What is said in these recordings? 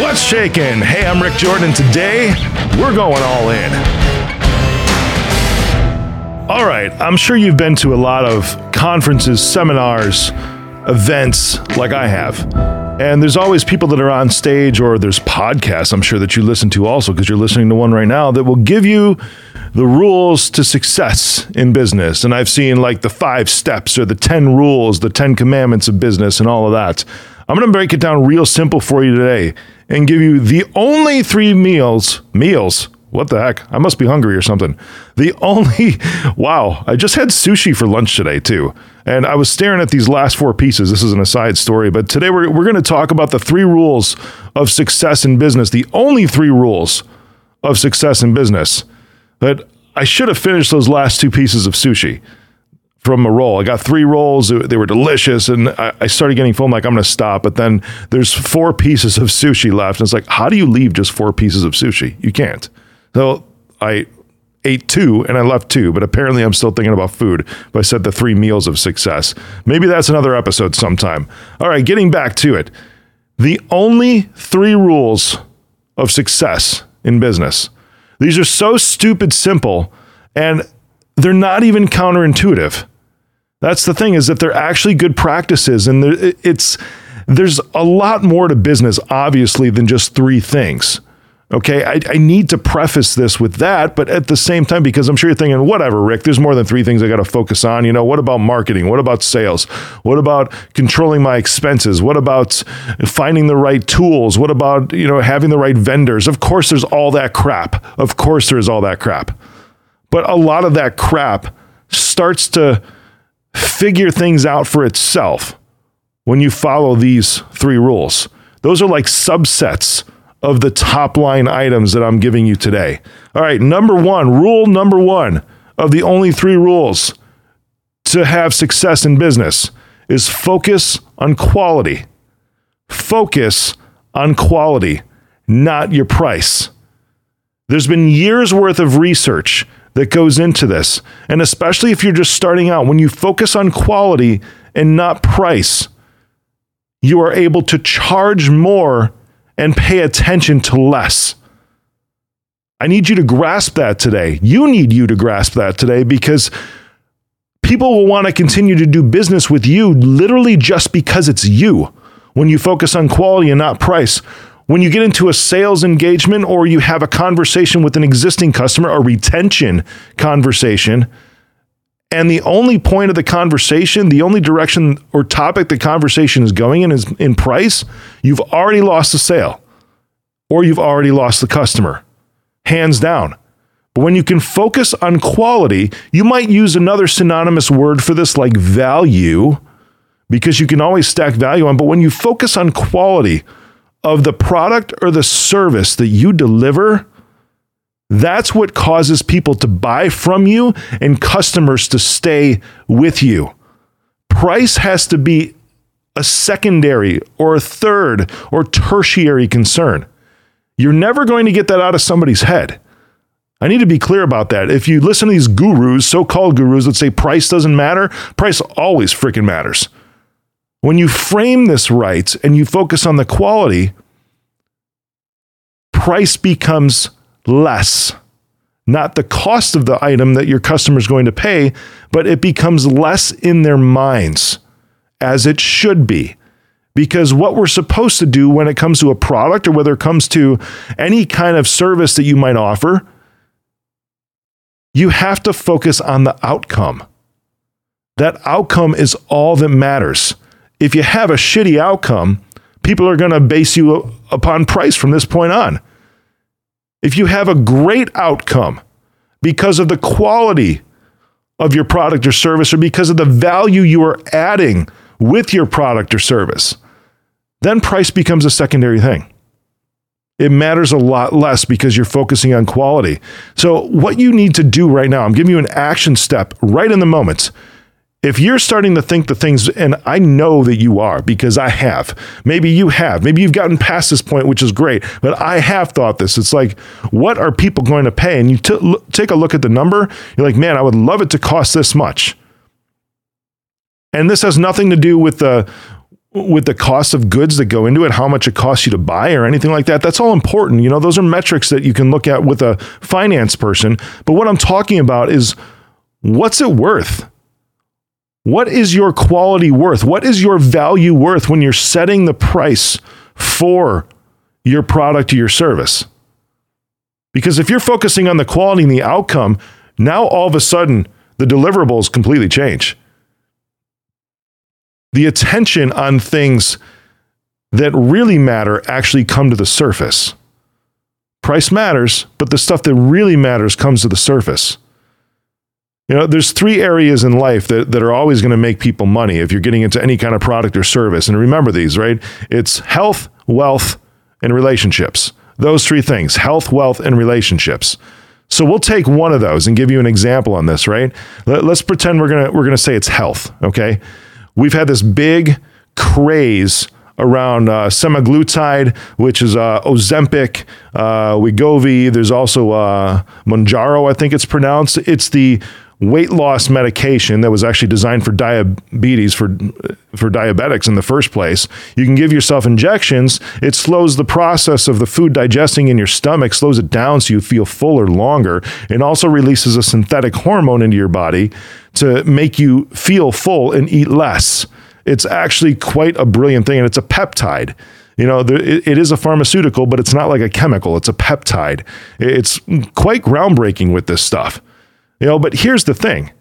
What's shaking? Hey, I'm Rick Jordan. Today, we're going all in. All right, I'm sure you've been to a lot of conferences, seminars, events like I have. And there's always people that are on stage, or there's podcasts I'm sure that you listen to also, because you're listening to one right now, that will give you the rules to success in business. And I've seen like the five steps or the 10 rules, the 10 commandments of business, and all of that. I'm going to break it down real simple for you today and give you the only three meals, meals. What the heck? I must be hungry or something. The only, wow, I just had sushi for lunch today too. And I was staring at these last four pieces. This is an aside story, but today we're, we're going to talk about the three rules of success in business, the only three rules of success in business. But I should have finished those last two pieces of sushi from a roll. I got three rolls. They were delicious. And I, started getting full. I'm like, I'm going to stop. But then there's four pieces of sushi left. And it's like, how do you leave just four pieces of sushi? You can't. So I ate two and I left two, but apparently I'm still thinking about food. But I said the three meals of success. Maybe that's another episode sometime. All right, getting back to it. The only three rules of success in business. These are so stupid simple and they're not even counterintuitive. That's the thing is that they're actually good practices and it's there's a lot more to business obviously than just three things. Okay, I, I, need to preface this with that, but at the same time, because I'm sure you're thinking, whatever, Rick, there's more than three things I got to focus on. You know, what about marketing? What about sales? What about controlling my expenses? What about finding the right tools? What about, you know, having the right vendors? Of course, there's all that crap. Of course, there is all that crap. But a lot of that crap starts to figure things out for itself when you follow these three rules. Those are like subsets of the top line items that I'm giving you today. All right, number one, rule number one of the only three rules to have success in business is focus on quality. Focus on quality, not your price. There's been years worth of research that goes into this. And especially if you're just starting out, when you focus on quality and not price, you are able to charge more and pay attention to less. I need you to grasp that today. You need you to grasp that today because people will want to continue to do business with you literally just because it's you. When you focus on quality and not price, when you get into a sales engagement or you have a conversation with an existing customer, a retention conversation, and the only point of the conversation, the only direction or topic the conversation is going in is in price, you've already lost the sale or you've already lost the customer, hands down. But when you can focus on quality, you might use another synonymous word for this like value because you can always stack value on. But when you focus on quality of the product or the service that you deliver, that's what causes people to buy from you and customers to stay with you. Price has to be a secondary or a third or tertiary concern. You're never going to get that out of somebody's head. I need to be clear about that. If you listen to these gurus, so called gurus that say price doesn't matter, price always freaking matters. When you frame this right and you focus on the quality, price becomes less. Not the cost of the item that your customer is going to pay, but it becomes less in their minds, as it should be. Because what we're supposed to do when it comes to a product or whether it comes to any kind of service that you might offer, you have to focus on the outcome. That outcome is all that matters. If you have a shitty outcome, people are going to base you upon price from this point on if you have a great outcome because of the quality of your product or service or because of the value you are adding with your product or service, then price becomes a secondary thing. It matters a lot less because you're focusing on quality. So, what you need to do right now, I'm giving you an action step right in the moment if you're starting to think the things, and I know that you are because I have, maybe you have, maybe you've gotten past this point, which is great, but I have thought this. It's like, what are people going to pay? And you t- take a look at the number, you're like, man, I would love it to cost this much. And this has nothing to do with the with the cost of goods that go into it, how much it costs you to buy or anything like that. That's all important. You know, those are metrics that you can look at with a finance person. But what I'm talking about is what's it worth? What is your quality worth? What is your value worth when you're setting the price for your product or your service? Because if you're focusing on the quality and the outcome, now all of a sudden the deliverables completely change the attention on things that really matter actually come to the surface. Price matters, but the stuff that really matters comes to the surface. You know, there's three areas in life that, that are always going to make people money if you're getting into any kind of product or service. And remember these, right? It's health, wealth, and relationships. Those three things health, wealth, and relationships. So we'll take one of those and give you an example on this, right? Let, us pretend we're gonna we're gonna say it's health, okay? we've had this big craze around uh, semaglutide, which is uh, Ozempic, uh, Wegovy. There's also uh, Mounjaro, I think it's pronounced. It's the weight loss medication that was actually designed for diabetes for for diabetics in the first place. You can give yourself injections. It slows the process of the food digesting in your stomach, slows it down so you feel fuller longer, and also releases a synthetic hormone into your body to make you feel full and eat less. It's actually quite a brilliant thing, and it's a peptide. You know, it is a pharmaceutical, but it's not like a chemical. It's a peptide. It's quite groundbreaking with this stuff. You know, but here's the thing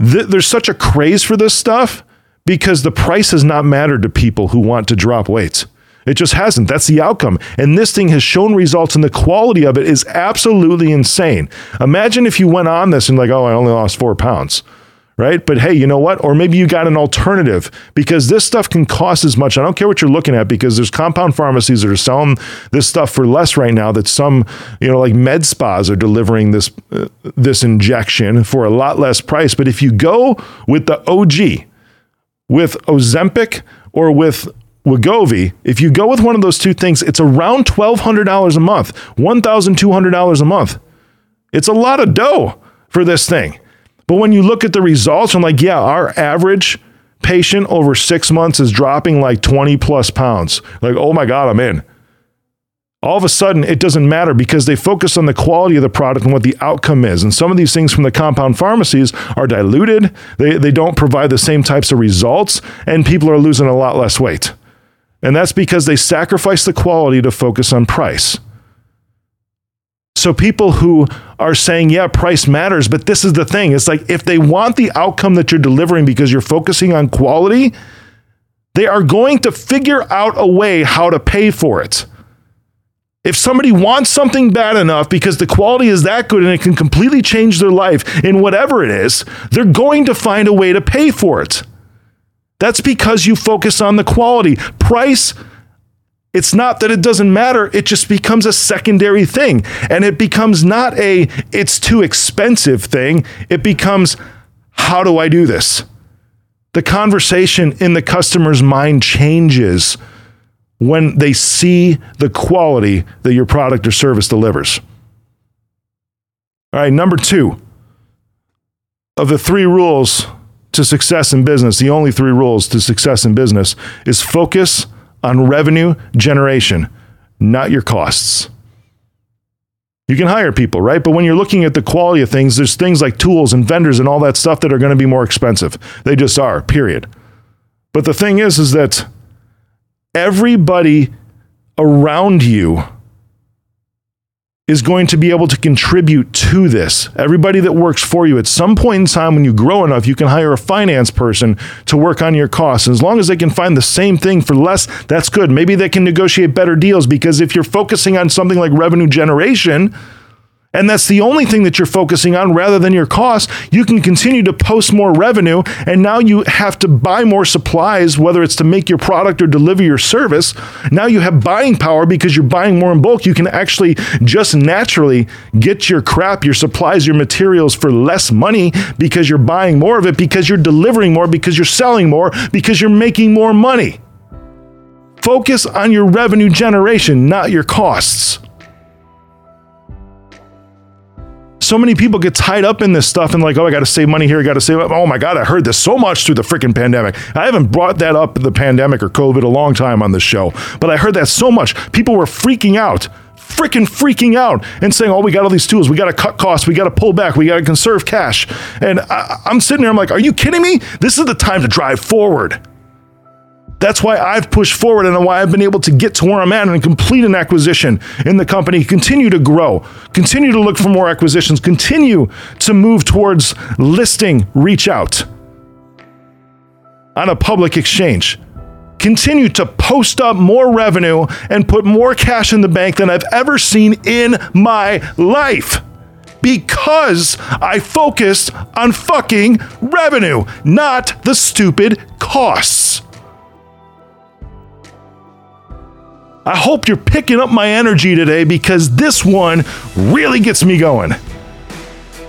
Th- there's such a craze for this stuff because the price has not mattered to people who want to drop weights. It just hasn't. That's the outcome. And this thing has shown results, and the quality of it is absolutely insane. Imagine if you went on this and, like, oh, I only lost four pounds right? But hey, you know what? Or maybe you got an alternative because this stuff can cost as much. I don't care what you're looking at because there's compound pharmacies that are selling this stuff for less right now. That some, you know, like med spas are delivering this uh, this injection for a lot less price. But if you go with the OG, with Ozempic or with Wegovy, if you go with one of those two things, it's around $1,200 a month, $1,200 a month. It's a lot of dough for this thing. But when you look at the results, I'm like, yeah, our average patient over six months is dropping like 20 plus pounds. Like, oh my God, I'm in. All of a sudden, it doesn't matter because they focus on the quality of the product and what the outcome is. And some of these things from the compound pharmacies are diluted, they, they don't provide the same types of results, and people are losing a lot less weight. And that's because they sacrifice the quality to focus on price. So people who are saying, yeah, price matters, but this is the thing. It's like if they want the outcome that you're delivering because you're focusing on quality, they are going to figure out a way how to pay for it. If somebody wants something bad enough because the quality is that good and it can completely change their life in whatever it is, they're going to find a way to pay for it. That's because you focus on the quality. Price it's not that it doesn't matter, it just becomes a secondary thing. And it becomes not a it's too expensive thing, it becomes how do I do this? The conversation in the customer's mind changes when they see the quality that your product or service delivers. All right, number two of the three rules to success in business, the only three rules to success in business is focus on revenue generation, not your costs. You can hire people, right? But when you're looking at the quality of things, there's things like tools and vendors and all that stuff that are going to be more expensive. They just are, period. But the thing is, is that everybody around you is going to be able to contribute to this. Everybody that works for you, at some point in time when you grow enough, you can hire a finance person to work on your costs. And as long as they can find the same thing for less, that's good. Maybe they can negotiate better deals because if you're focusing on something like revenue generation, and that's the only thing that you're focusing on rather than your costs, you can continue to post more revenue. And now you have to buy more supplies, whether it's to make your product or deliver your service. Now you have buying power because you're buying more in bulk. You can actually just naturally get your crap, your supplies, your materials for less money because you're buying more of it, because you're delivering more, because you're selling more, because you're making more money. Focus on your revenue generation, not your costs. So many people get tied up in this stuff and like, oh, I got to save money here. I got to save. Oh my God, I heard this so much through the freaking pandemic. I haven't brought that up the pandemic or COVID a long time on this show, but I heard that so much. People were freaking out freaking freaking out and saying, "Oh, we got all these tools. We got to cut costs. We got to pull back. We got to conserve cash." And I, am sitting there. I'm like, "Are you kidding me? This is the time to drive forward." That's why I've pushed forward and why I've been able to get to where I'm at and complete an acquisition in the company, continue to grow, continue to look for more acquisitions, continue to move towards listing reach out on a public exchange. Continue to post up more revenue and put more cash in the bank than I've ever seen in my life because I focused on fucking revenue, not the stupid costs. I hope you're picking up my energy today because this one really gets me going.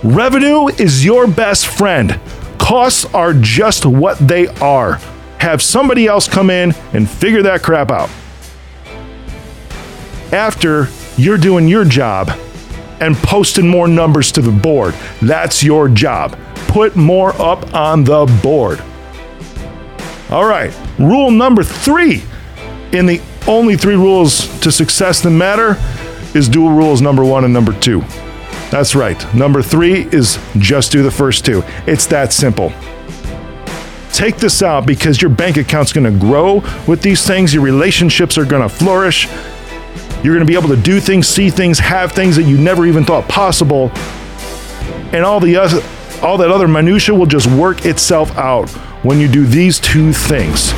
Revenue is your best friend. Costs are just what they are. Have somebody else come in and figure that crap out. After you're doing your job and posting more numbers to the board, that's your job. Put more up on the board. All right, rule number three in the only three rules to success that matter is dual rules number one and number two. That's right. Number three is just do the first two. It's that simple. Take this out because your bank account's going to grow with these things. Your relationships are going to flourish. You're going to be able to do things, see things, have things that you never even thought possible. And all the other, all that other minutia will just work itself out when you do these two things.